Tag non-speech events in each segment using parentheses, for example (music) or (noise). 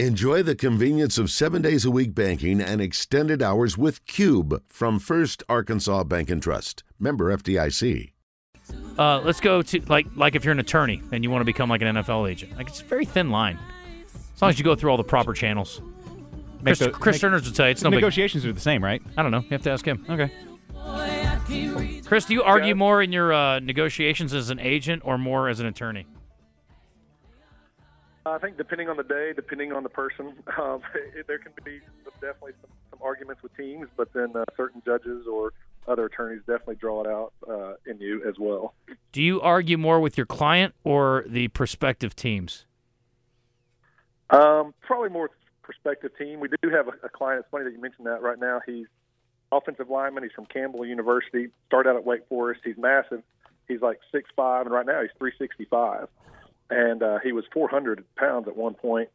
Enjoy the convenience of seven days a week banking and extended hours with Cube from First Arkansas Bank and Trust. Member FDIC. Uh, let's go to like like if you're an attorney and you want to become like an NFL agent. Like it's a very thin line. As long as you go through all the proper channels. Chris, the- Chris make- Turners would tell you it's no big. negotiations are the same, right? I don't know. You have to ask him. Okay. Chris, do you argue more in your uh, negotiations as an agent or more as an attorney? I think depending on the day, depending on the person, (laughs) um, it, there can be some, definitely some, some arguments with teams, but then uh, certain judges or other attorneys definitely draw it out uh, in you as well. Do you argue more with your client or the prospective teams? Um, probably more prospective team. We do have a, a client. It's funny that you mentioned that. Right now, he's offensive lineman. He's from Campbell University. Started out at Wake Forest. He's massive. He's like six five, and right now he's three sixty five. And uh, he was four hundred pounds at one point,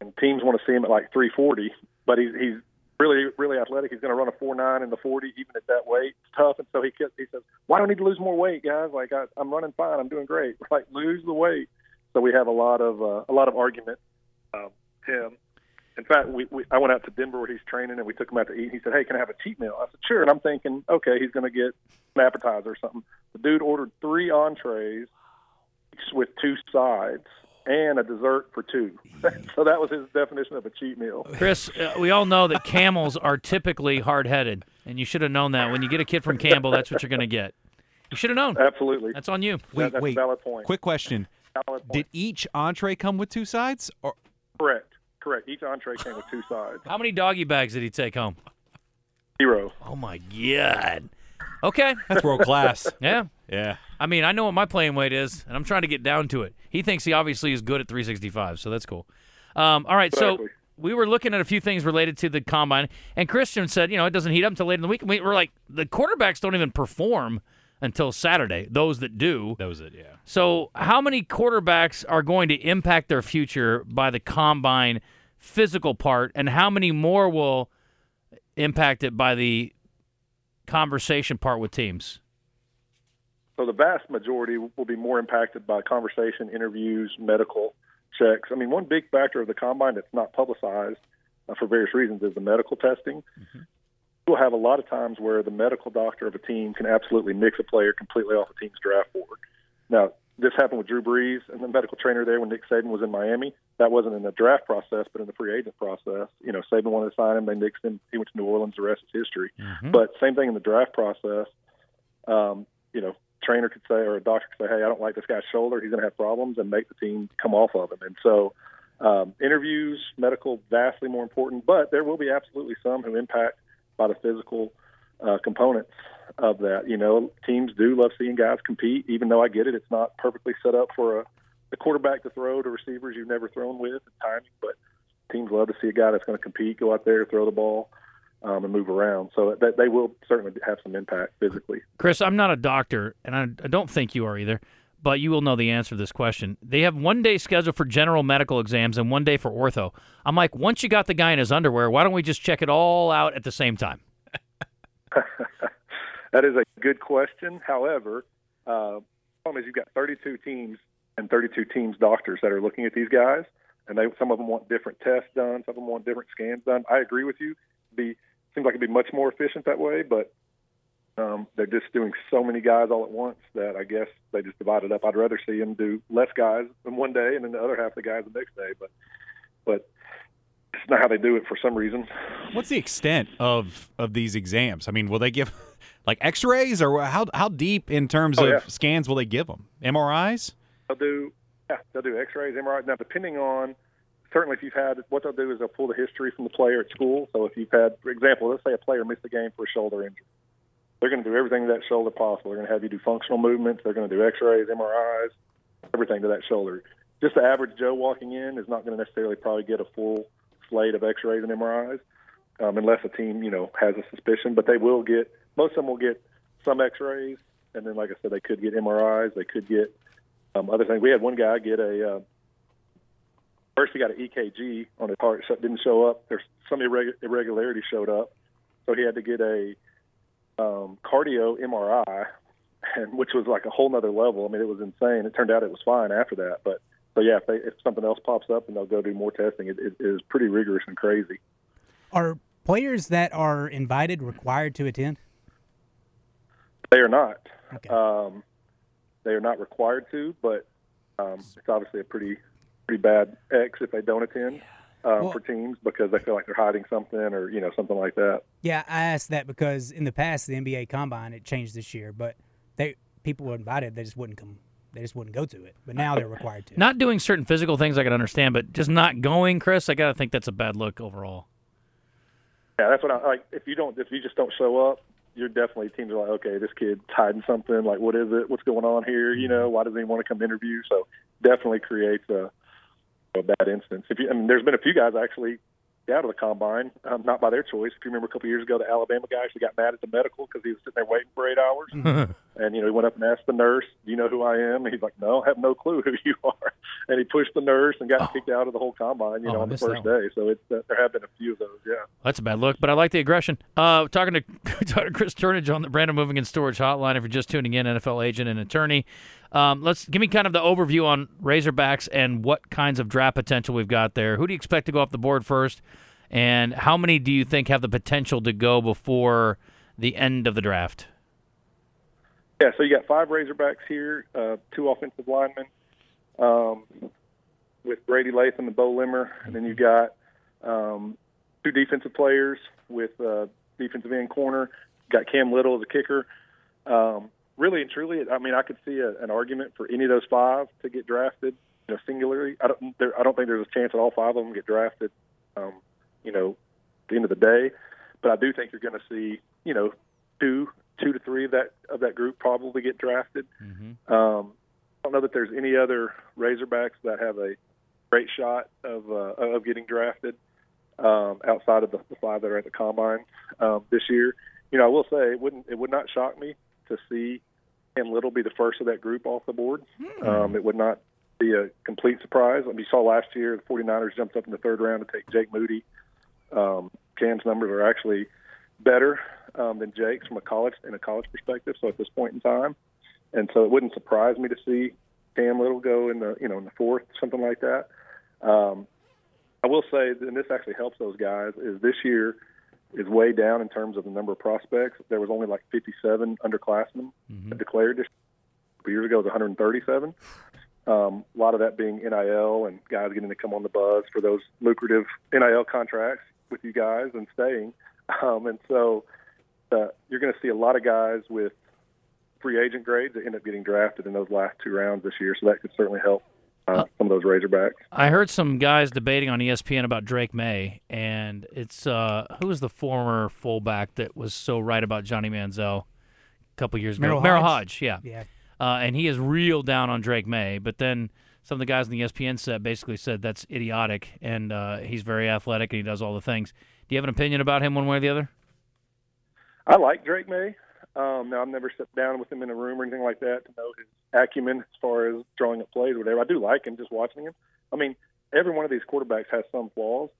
and teams want to see him at like three forty. But he's he's really really athletic. He's going to run a four nine in the forty, even at that weight. It's tough, and so he kept, he says, "Why do I need to lose more weight, guys? Like I, I'm running fine. I'm doing great. Like lose the weight." So we have a lot of uh, a lot of argument. Um, him. In fact, we, we I went out to Denver where he's training, and we took him out to eat. He said, "Hey, can I have a cheat meal?" I said, "Sure." And I'm thinking, okay, he's going to get an appetizer or something. The dude ordered three entrees, with two sides, and a dessert for two. (laughs) so that was his definition of a cheat meal. Chris, uh, we all know that camels are typically hard headed, and you should have known that. When you get a kid from Campbell, that's what you're going to get. You should have known. Absolutely, That's on you. Wait, that's wait. a valid point. Quick question: Valid point. Did each entree come with two sides? Or correct, correct. Each entree came with two sides. How many doggy bags did he take home? Zero. Oh, my God. Okay. that's world class. Yeah. yeah. I mean, I know what my playing weight is, and I'm trying to get down to it. He thinks he obviously is good at 365, so that's cool. Um, all right, so we were looking at a few things related to the combine, and Christian said, you know, it doesn't heat up until late in the week. And we were like, the quarterbacks don't even perform until Saturday. Those that do. those That was it. Yeah. So, how many quarterbacks are going to impact their future by the combine physical part, and how many more will impact it by the conversation part with teams? So the vast majority will be more impacted by conversation, interviews, medical checks. I mean, one big factor of the combine that's not publicized uh, for various reasons is the medical testing. We'll have a lot of times where the medical doctor of a team can absolutely mix a player completely off a team's draft board. Now, this happened with Drew Brees and the medical trainer there when Nick Saban was in Miami. That wasn't in the draft process, but in the free agent process. You know, Saban wanted to sign him. They mixed him. He went to New Orleans. The rest is history. But same thing in the draft process. Um, you know, trainer could say or a doctor could say, "Hey, I don't like this guy's shoulder. He's going to have problems," and make the team come off of him. And so, um, interviews, medical, vastly more important. But there will be absolutely some who impact by the physical uh, components of that. You know, teams do love seeing guys compete, even though I get it. It's not perfectly set up for a, a quarterback to throw to receivers you've never thrown with and timing, but teams love to see a guy that's going to compete, go out there, throw the ball, um, and move around. So that they will certainly have some impact physically. Chris, I'm not a doctor, and I, I don't think you are either, but you will know the answer to this question. They have one day scheduled for general medical exams and one day for ortho. I'm like, once you got the guy in his underwear, why don't we just check it all out at the same time? (laughs) that is a good question. However, uh, problem is you've got 32 teams and 32 teams doctors that are looking at these guys, and they some of them want different tests done, some of them want different scans done. I agree with you. Be seems like it'd be much more efficient that way, but um, they're just doing so many guys all at once that I guess they just divide it up. I'd rather see them do less guys in one day and then the other half the guys the next day, but but it's not how they do it for some reason. What's the extent of of these exams? I mean, will they give (laughs) like X-rays, or how how deep in terms Oh, of yeah. scans will they give them? MRIs? They'll do yeah, they'll do X-rays, MRIs. Now, depending on certainly if you've had what they'll do is they'll pull the history from the player at school. So if you've had, for example, let's say a player missed a game for a shoulder injury, they're going to do everything to that shoulder possible. They're going to have you do functional movements. They're going to do X-rays, MRIs, everything to that shoulder. Just the average Joe walking in is not going to necessarily probably get a full slate of X-rays and MRIs um, unless a team you know has a suspicion. But they will get most of them will get some X-rays, and then like I said, they could get MRIs. They could get um, other things. We had one guy get a uh, first he got an EKG on his heart, didn't show up. There's some irreg- irregularity showed up, so he had to get a um, cardio MRI, (laughs) and which was like a whole nother level. I mean, it was insane. It turned out it was fine after that, but so yeah, if, they, if something else pops up, and they'll go do more testing. It, it is pretty rigorous and crazy. Are players that are invited required to attend? They are not. Okay. Um, they are not required to, but um, it's obviously a pretty pretty bad X if they don't attend um, Well- for teams because they feel like they're hiding something or you know something like that. Yeah, I asked that because in the past the NBA Combine it changed this year, but they people were invited, they just wouldn't come, they just wouldn't go to it. But now they're required to. Not doing certain physical things I can understand, but just not going, Chris, I got to think that's a bad look overall. Yeah, that's what I like. If you don't, if you just don't show up, you're definitely teams are like, okay, this kid's hiding something. Like, what is it? What's going on here? You know, why doesn't he want to come interview? So definitely creates a, a bad instance. If you, I mean, there's been a few guys actually out of the combine, um, not by their choice. If you remember a couple years ago, the Alabama guy actually got mad at the medical because he was sitting there waiting for eight hours. (laughs) and you know, he went up and asked the nurse, "Do you know who I am?" And he's like, "No, I have no clue who (laughs) you are." And he pushed the nurse and got kicked out of the whole combine. You Oh, know, on the first day. So it's uh, there have been a few of those. Yeah. That's a bad look, but I like the aggression. Uh, talking to (laughs) talking to Chris Turnage on the Brandon Moving and Storage Hotline. If you're just tuning in, NFL agent and attorney, um, let's give me kind of the overview on Razorbacks and what kinds of draft potential we've got there. Who do you expect to go off the board first, and how many do you think have the potential to go before the end of the draft? Yeah, so you got five Razorbacks here, uh, two offensive linemen, um, with Brady Latham and Beaux Limmer, and then you got um, two defensive players with uh, defensive end corner. You got Cam Little as a kicker. Um, really and truly, I mean, I could see a, an argument for any of those five to get drafted. You know, singularly, I don't. There, I don't think there's a chance that all five of them get drafted. Um, you know, at the end of the day, but I do think you're going to see, you know, two two to three of that of that group probably get drafted. Um, I don't know that there's any other Razorbacks that have a great shot of uh, of getting drafted um, outside of the, the five that are at the combine um, this year. You know, I will say it wouldn't it would not shock me to see Cam Little be the first of that group off the board. Um, it would not be a complete surprise. I mean, you saw last year the 49ers jumped up in the third round to take Jake Moody. Um, Cam's numbers are actually better um, than Jake's from a college in a college perspective. So at this point in time, and so it wouldn't surprise me to see Cam Little go in the you know in the fourth, something like that. Um, I will say, and this actually helps those guys, is this year is way down in terms of the number of prospects. There was only like 57 underclassmen that declared this. A couple years ago, it was 137. Um, a lot of that being NIL and guys getting to come on the buzz for those lucrative NIL contracts with you guys and staying. Um, and so uh, you're going to see a lot of guys with free agent grades that end up getting drafted in those last two rounds this year. So that could certainly help uh, some of those Razorbacks. I heard some guys debating on ESPN about Drake Maye, and it's uh, who was the former fullback that was so right about Johnny Manziel a couple years ago? Merril Merril Hoge? Hoge, yeah. Yeah. Uh, and he is real down on Drake Maye, but then some of the guys in the ESPN set basically said that's idiotic, and uh, he's very athletic and he does all the things. Do you have an opinion about him one way or the other? I like Drake Maye. Um, now I've never sat down with him in a room or anything like that to know his acumen as far as drawing up plays or whatever. I do like him just watching him. I mean, every one of these quarterbacks has some flaws.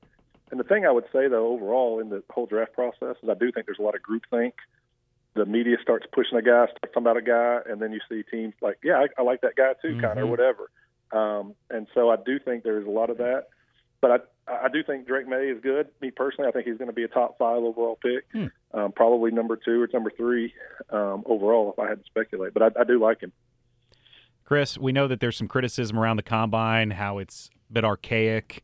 And the thing I would say though, overall in the whole draft process, is I do think there's a lot of groupthink. The media starts pushing a guy, starts talking about a guy, and then you see teams like, yeah, I, I like that guy too, kind of or whatever. Um, and so I do think there's a lot of that. But I, I do think Drake Maye is good. Me personally, I think he's going to be a top five overall pick, um, probably number two or number three um, overall if I had to speculate. But I, I do like him. Chris, we know that there's some criticism around the combine, how it's a bit archaic.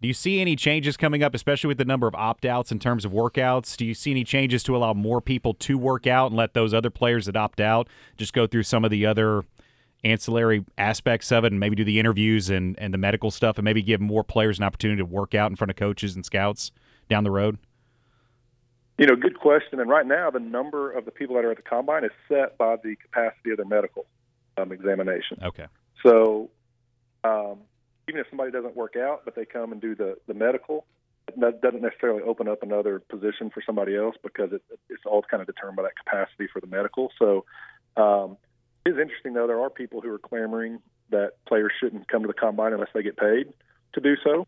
Do you see any changes coming up, especially with the number of opt outs in terms of workouts? Do you see any changes to allow more people to work out and let those other players that opt out just go through some of the other ancillary aspects of it and maybe do the interviews and, and the medical stuff and maybe give more players an opportunity to work out in front of coaches and scouts down the road? You know, good question. And right now, the number of the people that are at the combine is set by the capacity of their medical um, examination. Okay. So um, even if somebody doesn't work out, but they come and do the, the medical, that doesn't necessarily open up another position for somebody else because it, it's all kind of determined by that capacity for the medical. So um, it is interesting, though. There are people who are clamoring that players shouldn't come to the combine unless they get paid to do so,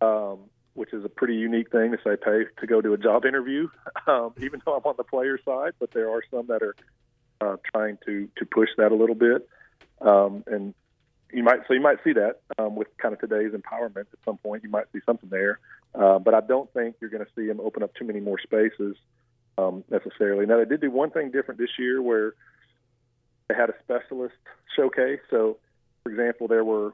um, which is a pretty unique thing to say pay to go to a job interview, (laughs) um, even though I'm on the player side. But there are some that are uh, trying to, to push that a little bit. Um, and you might so you might see that um, with kind of today's empowerment at some point. You might see something there, uh, but I don't think you're going to see him open up too many more spaces um, necessarily. Now they did do one thing different this year where they had a specialist showcase. So, for example, there were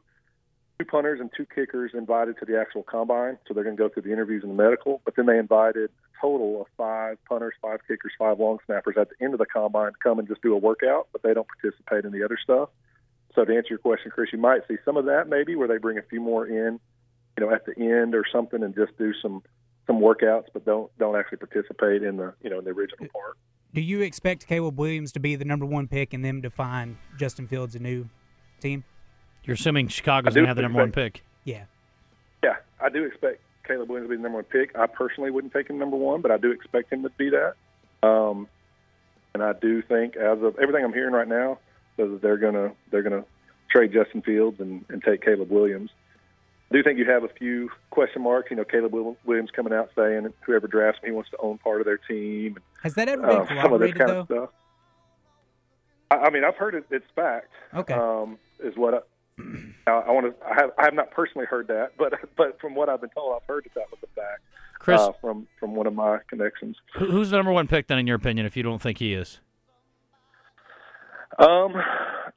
two punters and two kickers invited to the actual combine. So they're going to go through the interviews and the medical. But then they invited a total of five punters, five kickers, five long snappers at the end of the combine to come and just do a workout, but they don't participate in the other stuff. So to answer your question, Chris, you might see some of that maybe where they bring a few more in, you know, at the end or something, and just do some some workouts, but don't don't actually participate in the you know in the original part. Do you expect Caleb Williams to be the number one pick and them to find Justin Fields a new team? You're assuming Chicago's going to have the number one pick. Yeah. Yeah, I do expect Caleb Williams to be the number one pick. I personally wouldn't take him number one, but I do expect him to be that. Um, and I do think, as of everything I'm hearing right now, says that they're gonna they're gonna trade Justin Fields and, and take Caleb Williams. I do think you have a few question marks. You know, Caleb Williams coming out saying whoever drafts me wants to own part of their team. Has that ever been uh, some of this corroborated kind though? of stuff. I, I mean, I've heard it, it's fact. Okay. Um, is what I, I want to. I have. I have not personally heard that, (laughs) but but from what I've been told, I've heard that that was a fact. Chris, uh, from from one of my connections. who's the number one pick then, in your opinion, if you don't think he is? Um,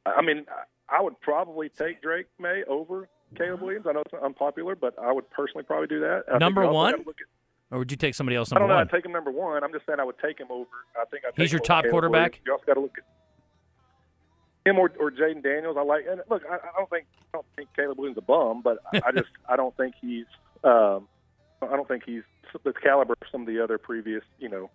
I mean, I would probably take Drake Maye over Caleb Williams. I know it's unpopular, but I would personally probably do that. I Number one? at- Or would you take somebody else I don't know. one? I'd take him number one. I'm just saying I would take him over. I think I'd He's your top Caleb quarterback? Williams. You also got to look at him or, or Jayden Daniels. I like. And look, I, I don't think I don't think Caleb Williams is a bum, but I, I just (laughs) I don't think he's um, I don't think he's the caliber of some of the other previous you know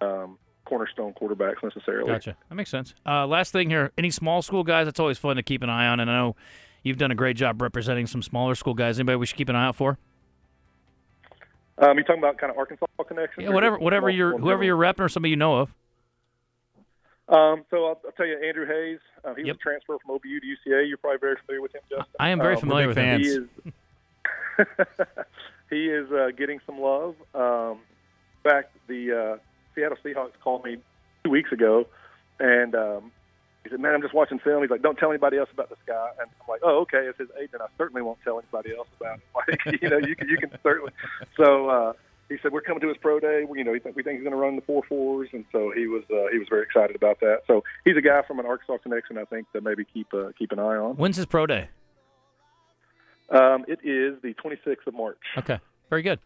um, cornerstone quarterbacks necessarily. Gotcha. That makes sense. Uh, last thing here, any small school guys? That's always fun to keep an eye on. And I know you've done a great job representing some smaller school guys. Anybody we should keep an eye out for? Um, you talking about kind of Arkansas connections? Yeah, whatever, whatever you're, whoever you're repping or somebody you know of. Um, so I'll, I'll tell you, Andrew Hayes. Uh, he Yep. was a transfer from OBU to UCA. You're probably very familiar with him, Justin. I am very Um, familiar with him. He is (laughs) he is uh, getting some love. Um, in fact, the uh, Seattle Seahawks called me two weeks ago, and um, he said, "Man, I'm just watching film." He's like, "Don't tell anybody else about this guy." And I'm like, "Oh, okay." As his agent, I certainly won't tell anybody else about him. (laughs) Like, you know, you can you can certainly. (laughs) So uh, he said, "We're coming to his pro day. We, you know, we think, we think he's going to run the four fours," and so he was uh, he was very excited about that. So he's a guy from an Arkansas connection. I think that maybe keep uh, keep an eye on. When's his pro day? Um, it is the 26th of March. Okay. Very good.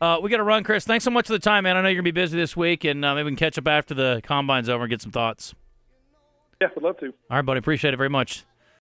Uh, we got to run, Chris. Thanks so much for the time, man. I know you're going to be busy this week, and uh, maybe we can catch up after the combine's over and get some thoughts. Yeah, would love to. All right, buddy. Appreciate it very much.